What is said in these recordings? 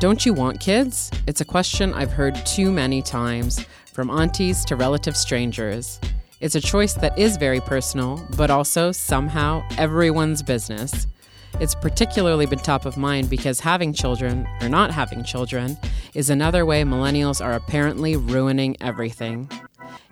Don't you want kids? It's a question I've heard too many times, from aunties to relative strangers. It's a choice that is very personal, but also somehow everyone's business. It's particularly been top of mind because having children, or not having children, is another way millennials are apparently ruining everything.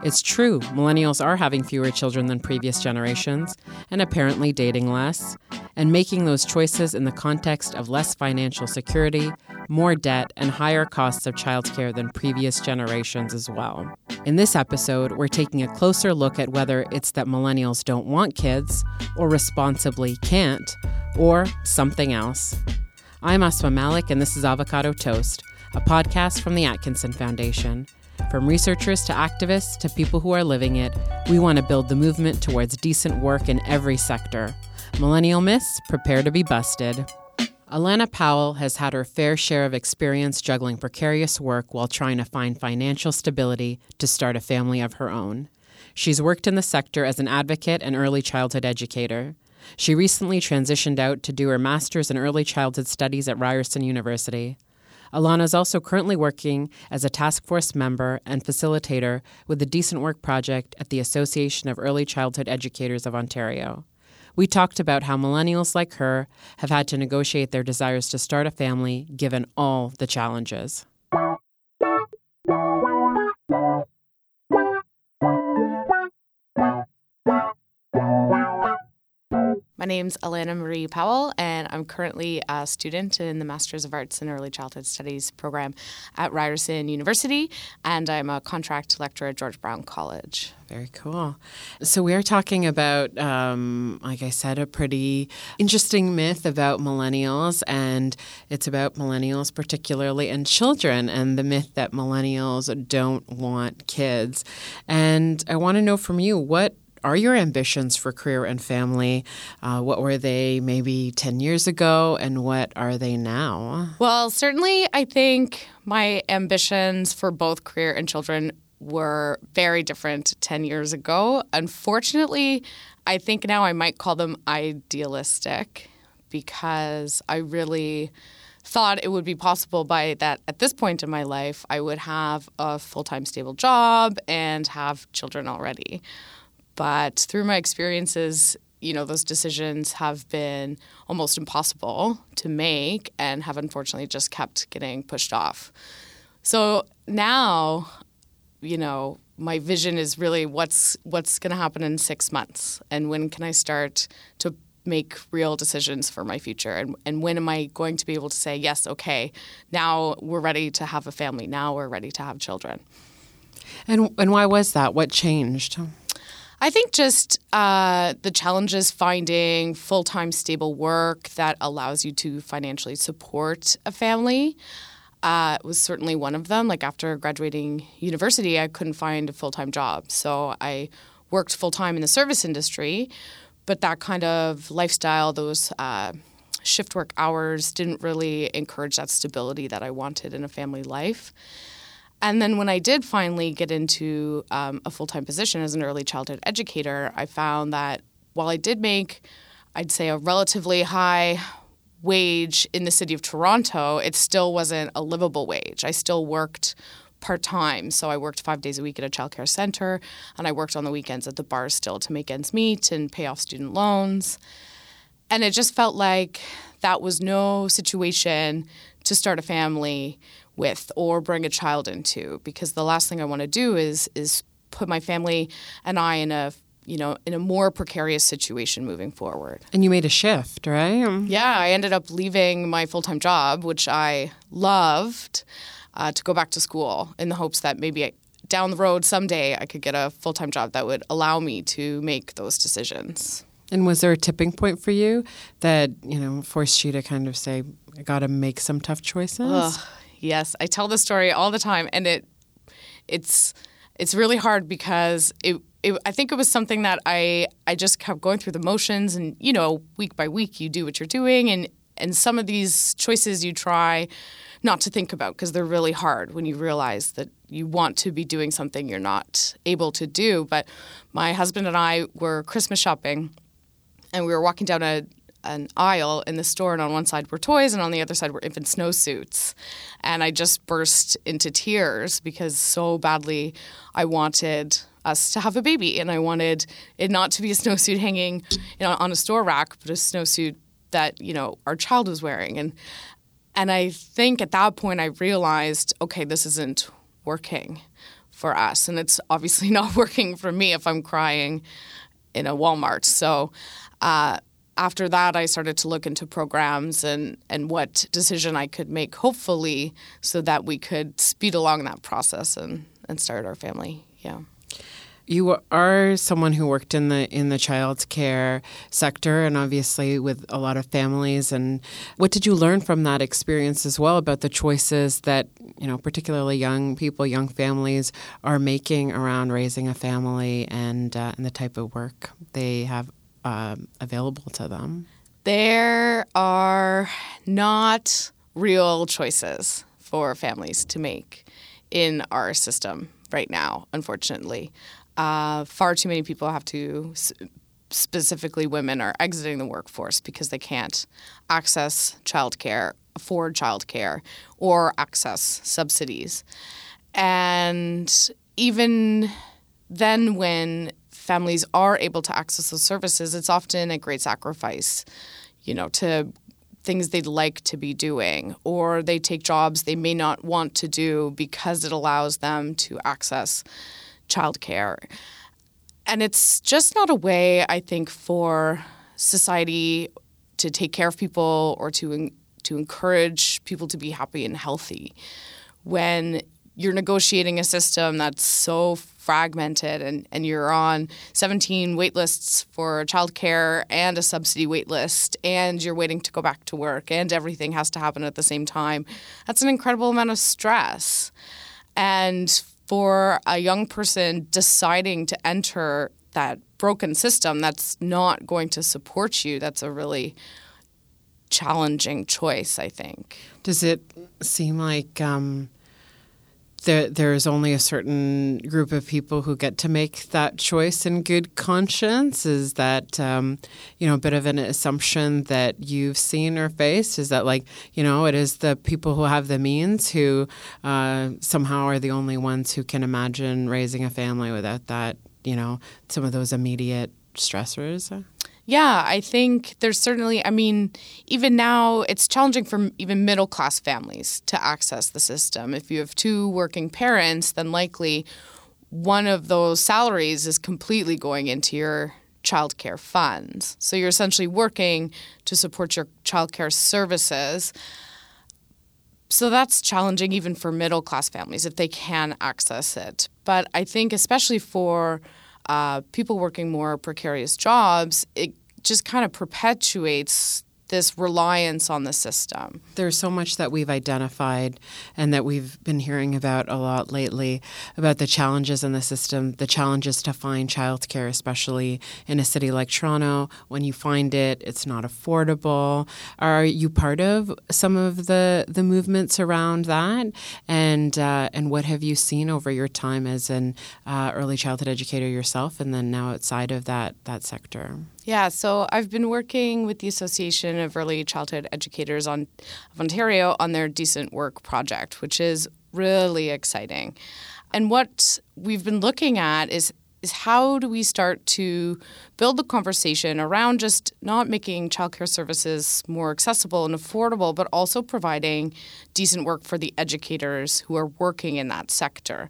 It's true, millennials are having fewer children than previous generations, and apparently dating less, and making those choices in the context of less financial security, more debt, and higher costs of childcare than previous generations as well. In this episode, we're taking a closer look at whether it's that millennials don't want kids, or responsibly can't, or something else. I'm Asma Malik, and this is Avocado Toast, a podcast from the Atkinson Foundation. From researchers to activists to people who are living it, we want to build the movement towards decent work in every sector. Millennial myths, prepare to be busted. Alana Powell has had her fair share of experience juggling precarious work while trying to find financial stability to start a family of her own. She's worked in the sector as an advocate and early childhood educator. She recently transitioned out to do her master's in early childhood studies at Ryerson University. Alana is also currently working as a task force member and facilitator with the Decent Work Project at the Association of Early Childhood Educators of Ontario. We talked about how millennials like her have had to negotiate their desires to start a family given all the challenges. Name's Alana Marie Powell, and I'm currently a student in the Masters of Arts in Early Childhood Studies program at Ryerson University, and I'm a contract lecturer at George Brown College. Very cool. So, we are talking about, um, like I said, a pretty interesting myth about millennials, and it's about millennials particularly and children, and the myth that millennials don't want kids. And I want to know from you what are your ambitions for career and family? Uh, what were they maybe 10 years ago, and what are they now? Well, certainly, I think my ambitions for both career and children were very different 10 years ago. Unfortunately, I think now I might call them idealistic because I really thought it would be possible by that at this point in my life I would have a full-time stable job and have children already. But through my experiences, you know, those decisions have been almost impossible to make and have unfortunately just kept getting pushed off. So now, you know, my vision is really what's what's going to happen in 6 months and when can I start to make real decisions for my future? And, and when am I going to be able to say yes okay now we're ready to have a family. Now we're ready to have children. And and why was that? What changed I think just uh, the challenges finding full time stable work that allows you to financially support a family uh, was certainly one of them. Like after graduating university, I couldn't find a full time job. So I worked full time in the service industry, but that kind of lifestyle, those uh, shift work hours, didn't really encourage that stability that I wanted in a family life. And then when I did finally get into um, a full time position as an early childhood educator, I found that while I did make, I'd say, a relatively high wage in the city of Toronto, it still wasn't a livable wage. I still worked part time. So I worked five days a week at a childcare center, and I worked on the weekends at the bar still to make ends meet and pay off student loans. And it just felt like that was no situation to start a family with or bring a child into because the last thing I want to do is is put my family and I in a you know in a more precarious situation moving forward. And you made a shift, right? Yeah, I ended up leaving my full-time job which I loved uh, to go back to school in the hopes that maybe I, down the road someday I could get a full-time job that would allow me to make those decisions. And was there a tipping point for you that, you know, forced you to kind of say, I got to make some tough choices? Ugh, Yes, I tell the story all the time, and it it's it's really hard because it, it, I think it was something that I I just kept going through the motions, and you know, week by week, you do what you're doing, and and some of these choices you try not to think about because they're really hard when you realize that you want to be doing something you're not able to do. But my husband and I were Christmas shopping, and we were walking down a an aisle in the store, and on one side were toys, and on the other side were infant snowsuits. And I just burst into tears because so badly I wanted us to have a baby, and I wanted it not to be a snowsuit hanging you know, on a store rack, but a snowsuit that you know our child was wearing. And and I think at that point I realized, okay, this isn't working for us, and it's obviously not working for me if I'm crying in a Walmart. So. Uh, after that, I started to look into programs and, and what decision I could make, hopefully, so that we could speed along that process and, and start our family. Yeah. You are someone who worked in the in the child care sector, and obviously with a lot of families. And what did you learn from that experience as well about the choices that you know, particularly young people, young families, are making around raising a family and uh, and the type of work they have uh, available to them? There are not real choices for families to make in our system right now, unfortunately. Uh, far too many people have to, specifically women, are exiting the workforce because they can't access childcare, afford childcare, or access subsidies. And even then, when families are able to access those services, it's often a great sacrifice, you know, to things they'd like to be doing, or they take jobs they may not want to do because it allows them to access childcare. And it's just not a way, I think, for society to take care of people or to to encourage people to be happy and healthy when you're negotiating a system that's so fragmented and, and you're on 17 wait lists for childcare and a subsidy wait list and you're waiting to go back to work and everything has to happen at the same time. That's an incredible amount of stress. And for a young person deciding to enter that broken system that's not going to support you, that's a really challenging choice, I think. Does it seem like um, there, there's only a certain group of people who get to make that choice in good conscience? Is that, um, you know, a bit of an assumption that you've seen or faced? Is that like, you know, it is the people who have the means who uh, somehow are the only ones who can imagine raising a family without that, you know, some of those immediate stressors? Yeah, I think there's certainly, I mean, even now it's challenging for even middle class families to access the system. If you have two working parents, then likely one of those salaries is completely going into your childcare funds. So you're essentially working to support your childcare services. So that's challenging even for middle class families if they can access it. But I think, especially for uh, people working more precarious jobs, it just kind of perpetuates this reliance on the system. There's so much that we've identified and that we've been hearing about a lot lately about the challenges in the system, the challenges to find childcare, especially in a city like Toronto. When you find it, it's not affordable. Are you part of some of the the movements around that? And uh, and what have you seen over your time as an uh, early childhood educator yourself, and then now outside of that that sector? Yeah, so I've been working with the Association of Early Childhood Educators on, of Ontario on their Decent Work project, which is really exciting. And what we've been looking at is is how do we start to build the conversation around just not making childcare services more accessible and affordable, but also providing decent work for the educators who are working in that sector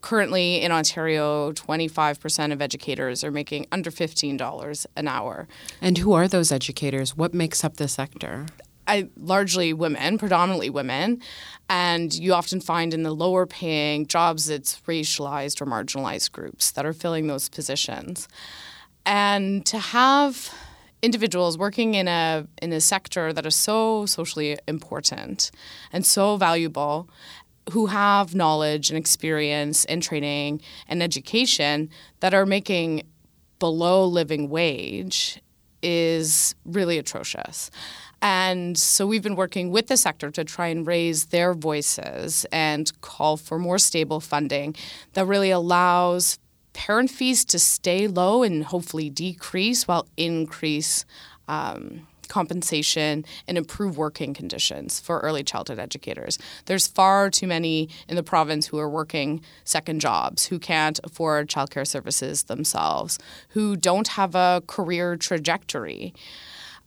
currently in Ontario, 25% of educators are making under $15 an hour. And who are those educators? What makes up the sector? I, largely women, predominantly women, and you often find in the lower paying jobs it's racialized or marginalized groups that are filling those positions. And to have individuals working in a in a sector that is so socially important and so valuable who have knowledge and experience and training and education that are making below living wage is really atrocious. And so we've been working with the sector to try and raise their voices and call for more stable funding that really allows parent fees to stay low and hopefully decrease while increase um, compensation and improve working conditions for early childhood educators. There's far too many in the province who are working second jobs, who can't afford childcare services themselves, who don't have a career trajectory.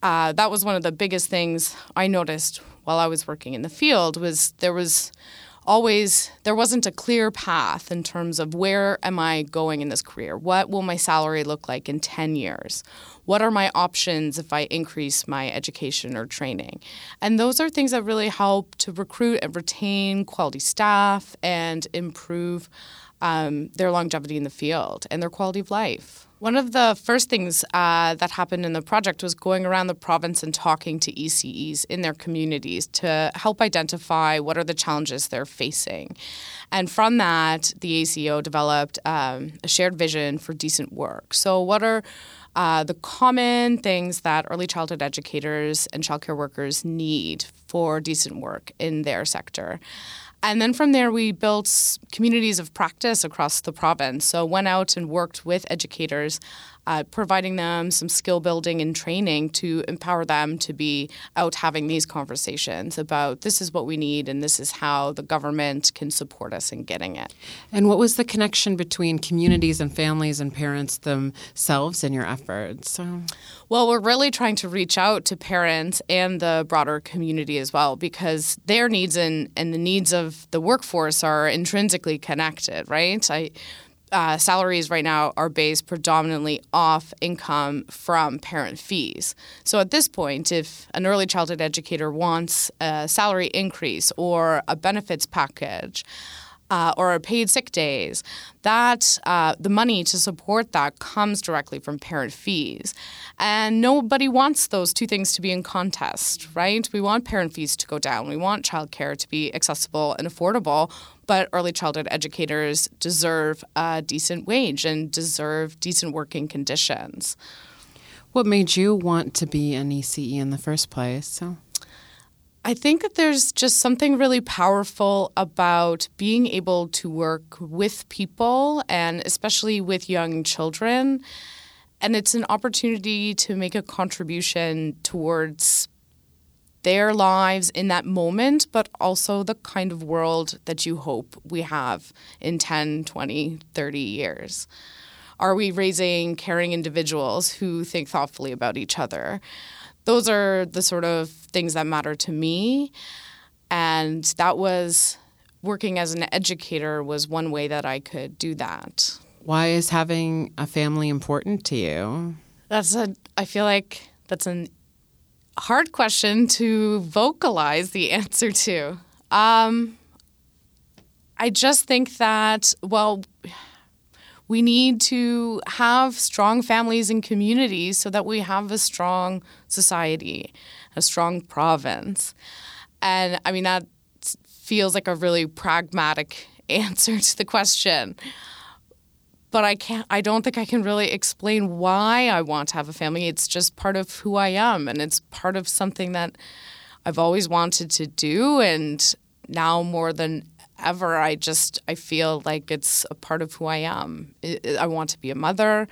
Uh, that was one of the biggest things I noticed while I was working in the field was there was always there wasn't a clear path in terms of where am I going in this career? What will my salary look like in 10 years? What are my options if I increase my education or training? And those are things that really help to recruit and retain quality staff and improve um, their longevity in the field and their quality of life. One of the first things uh, that happened in the project was going around the province and talking to ECEs in their communities to help identify what are the challenges they're facing. And from that, the ACO developed um, a shared vision for decent work. So, what are uh, the common things that early childhood educators and childcare workers need for decent work in their sector? And then from there, we built communities of practice across the province. So went out and worked with educators uh, providing them some skill building and training to empower them to be out having these conversations about this is what we need and this is how the government can support us in getting it. And what was the connection between communities and families and parents themselves in your efforts? Well, we're really trying to reach out to parents and the broader community as well because their needs and, and the needs of the workforce are intrinsically connected, right? I uh, salaries right now are based predominantly off income from parent fees. So at this point, if an early childhood educator wants a salary increase or a benefits package, uh, or paid sick days, that uh, the money to support that comes directly from parent fees. And nobody wants those two things to be in contest, right? We want parent fees to go down. We want childcare to be accessible and affordable, but early childhood educators deserve a decent wage and deserve decent working conditions. What made you want to be an ECE in the first place? So. I think that there's just something really powerful about being able to work with people and especially with young children. And it's an opportunity to make a contribution towards their lives in that moment, but also the kind of world that you hope we have in 10, 20, 30 years. Are we raising caring individuals who think thoughtfully about each other? Those are the sort of things that matter to me. And that was working as an educator was one way that I could do that. Why is having a family important to you? That's a I feel like that's a hard question to vocalize the answer to. Um, I just think that well we need to have strong families and communities so that we have a strong society, a strong province. And I mean, that feels like a really pragmatic answer to the question. But I can't I don't think I can really explain why I want to have a family. It's just part of who I am and it's part of something that I've always wanted to do and now more than ever i just i feel like it's a part of who i am. I want to be a mother.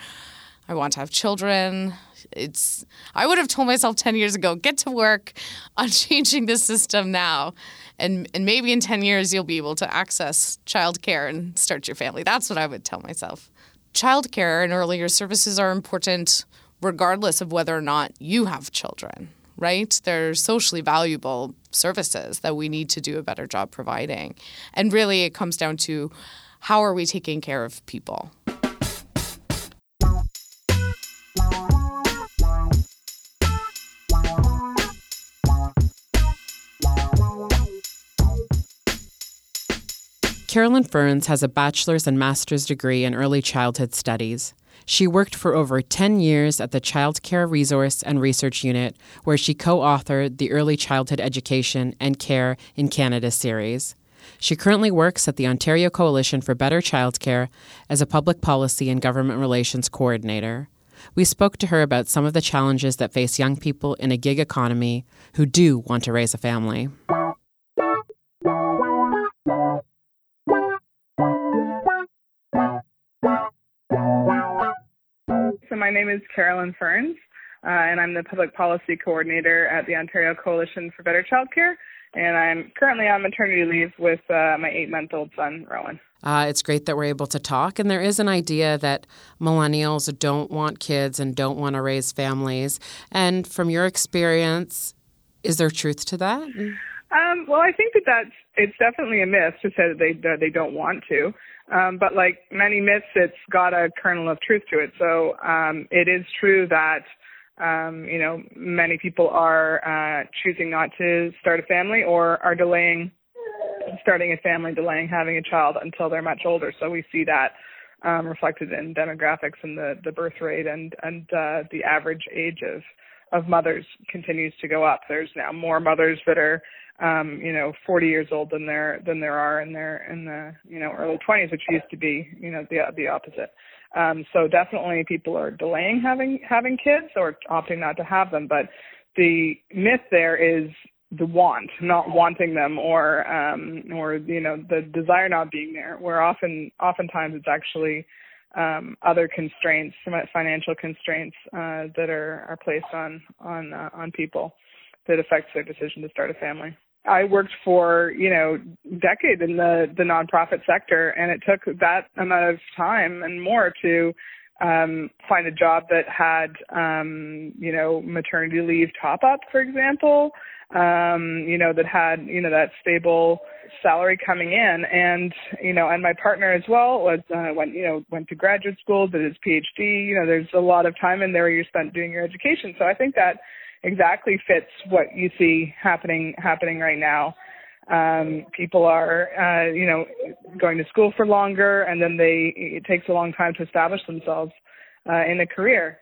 I want to have children. It's i would have told myself 10 years ago get to work on changing the system now. And and maybe in 10 years you'll be able to access childcare and start your family. That's what i would tell myself. Childcare and earlier services are important regardless of whether or not you have children right? They're socially valuable services that we need to do a better job providing. And really, it comes down to how are we taking care of people? Carolyn Ferns has a bachelor's and master's degree in early childhood studies. She worked for over 10 years at the Child Care Resource and Research Unit, where she co authored the Early Childhood Education and Care in Canada series. She currently works at the Ontario Coalition for Better Childcare as a public policy and government relations coordinator. We spoke to her about some of the challenges that face young people in a gig economy who do want to raise a family. My name is Carolyn Ferns. uh, and I'm the public policy coordinator at the Ontario Coalition for Better Childcare. And I'm currently on maternity leave with uh, my eight month old son, Rowan. Uh, it's great that we're able to talk. And there is an idea that millennials don't want kids and don't want to raise families. And from your experience, is there truth to that? Um, well, I think that that's it's definitely a myth to say that they that they don't want to. Um, but like many myths, it's got a kernel of truth to it. So um, it is true that um, you know many people are uh, choosing not to start a family or are delaying starting a family, delaying having a child until they're much older. So we see that um, reflected in demographics and the, the birth rate and and uh, the average age of of mothers continues to go up. There's now more mothers that are um, you know 40 years old than there than there are in their in the you know early 20s, which used to be you know the the opposite. Um, so definitely people are delaying having having kids or opting not to have them, but the myth there is the want, not wanting them, or um, or you know the desire not being there. Where often, oftentimes, it's actually um, other constraints, financial constraints uh, that are are placed on on uh, on people that affects their decision to start a family. I worked for you know decade in the the nonprofit sector, and it took that amount of time and more to um, find a job that had um, you know maternity leave top up, for example um, you know, that had, you know, that stable salary coming in. And, you know, and my partner as well was, uh, went, you know, went to graduate school, did his PhD. You know, there's a lot of time in there you spent doing your education. So I think that exactly fits what you see happening, happening right now. Um, people are, uh, you know, going to school for longer and then they, it takes a long time to establish themselves, uh, in a career.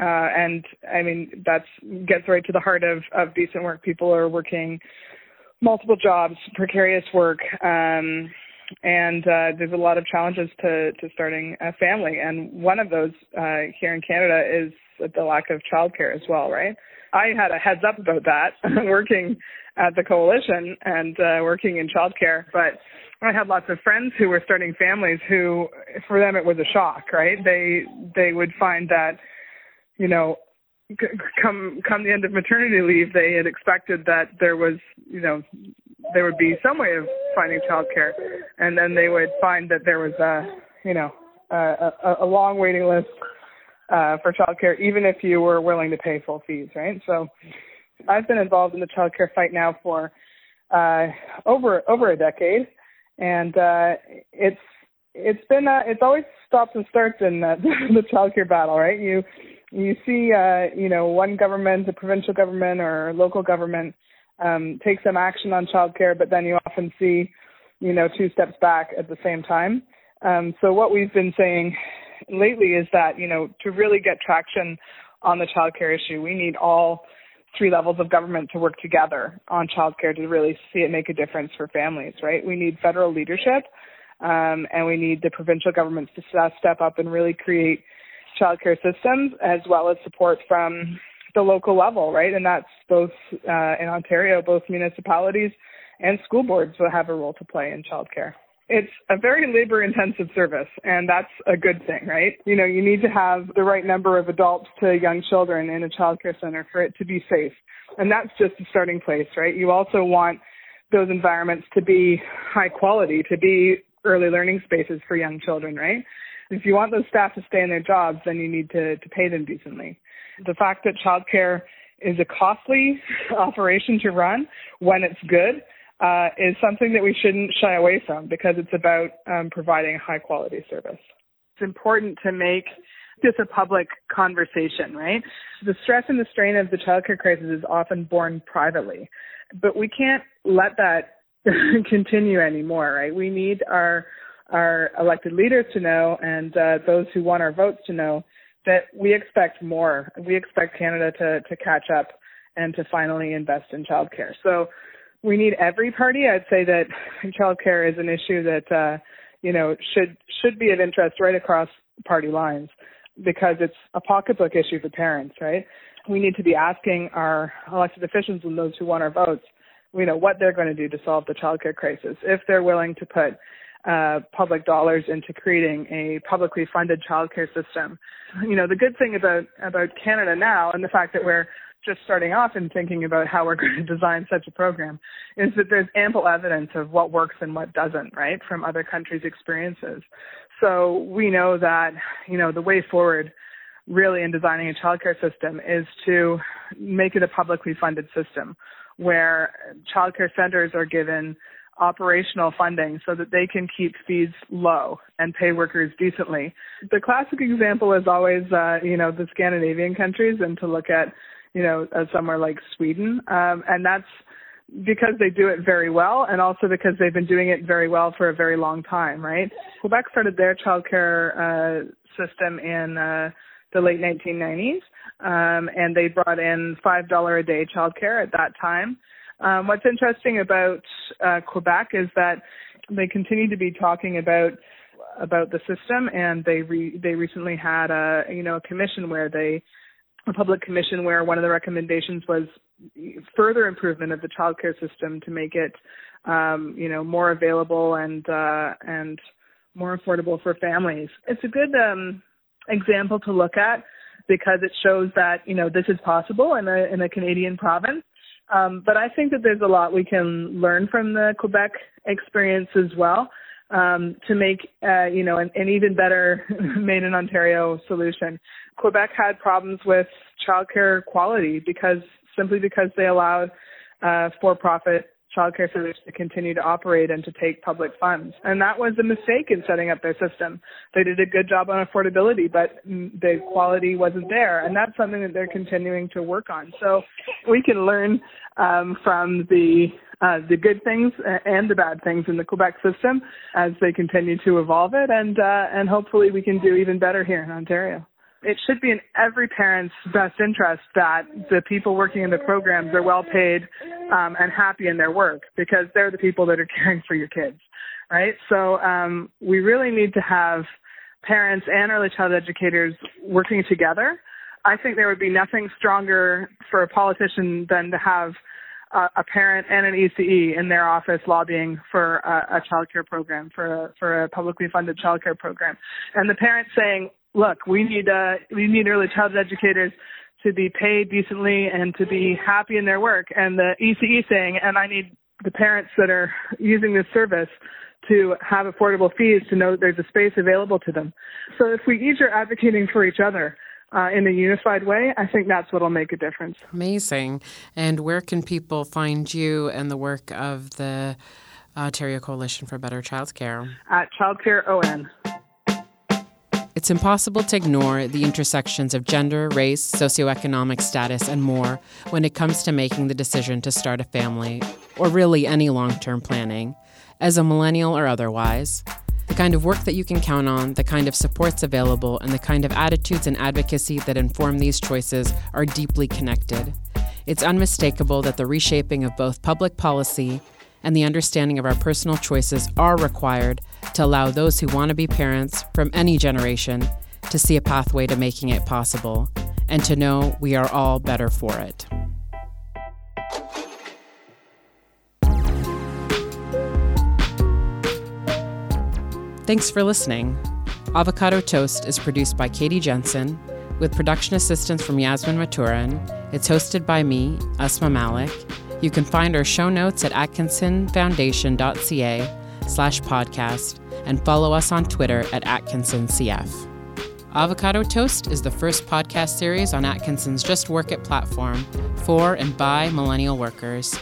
Uh, and I mean, that gets right to the heart of, of decent work. People are working multiple jobs, precarious work, um, and uh, there's a lot of challenges to, to starting a family. And one of those uh, here in Canada is the lack of childcare as well, right? I had a heads up about that working at the coalition and uh, working in childcare, but I had lots of friends who were starting families who, for them, it was a shock, right? They they would find that you know, come come the end of maternity leave, they had expected that there was, you know, there would be some way of finding childcare, and then they would find that there was a, you know, a, a, a long waiting list uh, for childcare, even if you were willing to pay full fees, right? So, I've been involved in the childcare fight now for uh, over over a decade, and uh, it's it's been uh, it's always stops and starts in uh, the childcare battle, right? You you see, uh, you know, one government, a provincial government or local government, um, take some action on childcare, but then you often see, you know, two steps back at the same time. Um, so what we've been saying lately is that, you know, to really get traction on the childcare issue, we need all three levels of government to work together on childcare to really see it make a difference for families, right? We need federal leadership, um, and we need the provincial governments to step up and really create childcare systems as well as support from the local level, right? And that's both uh, in Ontario, both municipalities and school boards will have a role to play in childcare. It's a very labor intensive service and that's a good thing, right? You know, you need to have the right number of adults to young children in a childcare center for it to be safe. And that's just a starting place, right? You also want those environments to be high quality, to be early learning spaces for young children, right? if you want those staff to stay in their jobs, then you need to, to pay them decently. The fact that childcare is a costly operation to run when it's good uh, is something that we shouldn't shy away from because it's about um, providing high quality service. It's important to make this a public conversation, right? The stress and the strain of the childcare crisis is often borne privately, but we can't let that continue anymore, right? We need our our elected leaders to know and uh, those who want our votes to know that we expect more. We expect Canada to, to catch up and to finally invest in childcare. So we need every party. I'd say that childcare is an issue that uh, you know should should be of interest right across party lines because it's a pocketbook issue for parents, right? We need to be asking our elected officials and those who want our votes, you know, what they're going to do to solve the childcare crisis. If they're willing to put uh, public dollars into creating a publicly funded childcare system. You know, the good thing about about Canada now, and the fact that we're just starting off and thinking about how we're going to design such a program, is that there's ample evidence of what works and what doesn't, right, from other countries' experiences. So we know that you know the way forward really in designing a childcare system is to make it a publicly funded system where childcare centers are given operational funding so that they can keep fees low and pay workers decently. The classic example is always, uh, you know, the Scandinavian countries and to look at, you know, uh, somewhere like Sweden. Um, and that's because they do it very well and also because they've been doing it very well for a very long time, right? Quebec started their childcare uh, system in uh, the late 1990s, um, and they brought in $5 a day childcare at that time. Um, what's interesting about uh, Quebec is that they continue to be talking about about the system, and they re- they recently had a you know a commission where they public commission where one of the recommendations was further improvement of the childcare system to make it um, you know more available and uh, and more affordable for families. It's a good um, example to look at because it shows that you know this is possible in a in a Canadian province. Um, but I think that there's a lot we can learn from the Quebec experience as well um, to make uh, you know an, an even better made in Ontario solution. Quebec had problems with childcare quality because simply because they allowed uh, for-profit childcare centers to continue to operate and to take public funds. And that was a mistake in setting up their system. They did a good job on affordability, but the quality wasn't there. And that's something that they're continuing to work on. So we can learn um, from the uh, the good things and the bad things in the Quebec system as they continue to evolve it, and uh, and hopefully we can do even better here in Ontario it should be in every parent's best interest that the people working in the programs are well paid um, and happy in their work because they're the people that are caring for your kids, right? So um, we really need to have parents and early child educators working together. I think there would be nothing stronger for a politician than to have uh, a parent and an ECE in their office lobbying for a, a child care program, for a, for a publicly funded child care program. And the parent saying, look, we need uh, we need early childhood educators to be paid decently and to be happy in their work. And the ECE saying, and I need the parents that are using this service to have affordable fees to know that there's a space available to them. So if we each are advocating for each other, uh, in a unified way, I think that's what will make a difference. Amazing. And where can people find you and the work of the Ontario Coalition for Better Childcare? At Childcare ON. It's impossible to ignore the intersections of gender, race, socioeconomic status, and more when it comes to making the decision to start a family, or really any long term planning, as a millennial or otherwise. The kind of work that you can count on, the kind of supports available, and the kind of attitudes and advocacy that inform these choices are deeply connected. It's unmistakable that the reshaping of both public policy and the understanding of our personal choices are required to allow those who want to be parents from any generation to see a pathway to making it possible and to know we are all better for it. Thanks for listening. Avocado Toast is produced by Katie Jensen with production assistance from Yasmin Maturin. It's hosted by me, Asma Malik you can find our show notes at atkinsonfoundation.ca slash podcast and follow us on Twitter at AtkinsonCF. Avocado Toast is the first podcast series on Atkinson's Just Work It platform for and by millennial workers.